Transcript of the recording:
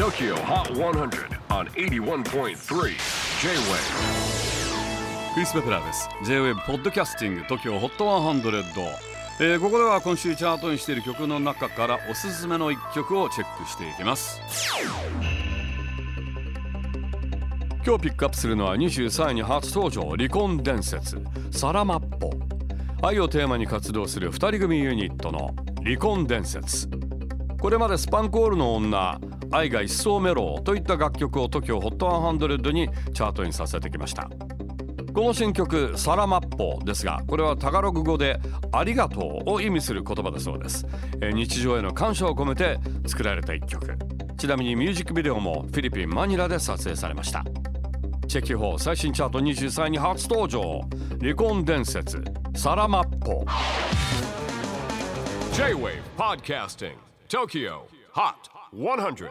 TOKYO HOT 100 on 81.3 J-WAVE クリス・ベプラーです。J-WAVE ポッドキャスティング TOKYO HOT 100、えーここでは今週チャートにしている曲の中からおすすめの一曲をチェックしていきます。今日ピックアップするのは23位に初登場離婚伝説。サラマッポ。愛をテーマに活動する2人組ユニットの離婚伝説。これまでスパンコールの女愛が一層メロといった楽曲を TOKYOHOT100 にチャートにさせてきました。この新曲サラマッポですがこれはタガログ語でありがとうを意味する言葉だそうです。日常への感謝を込めて作られた一曲。ちなみにミュージックビデオもフィリピンマニラで撮影されました。チェキホー最新チャート23位に初登場。離婚伝説サラマッポ。J-WAVE PODCASTING TOKYO HOT 100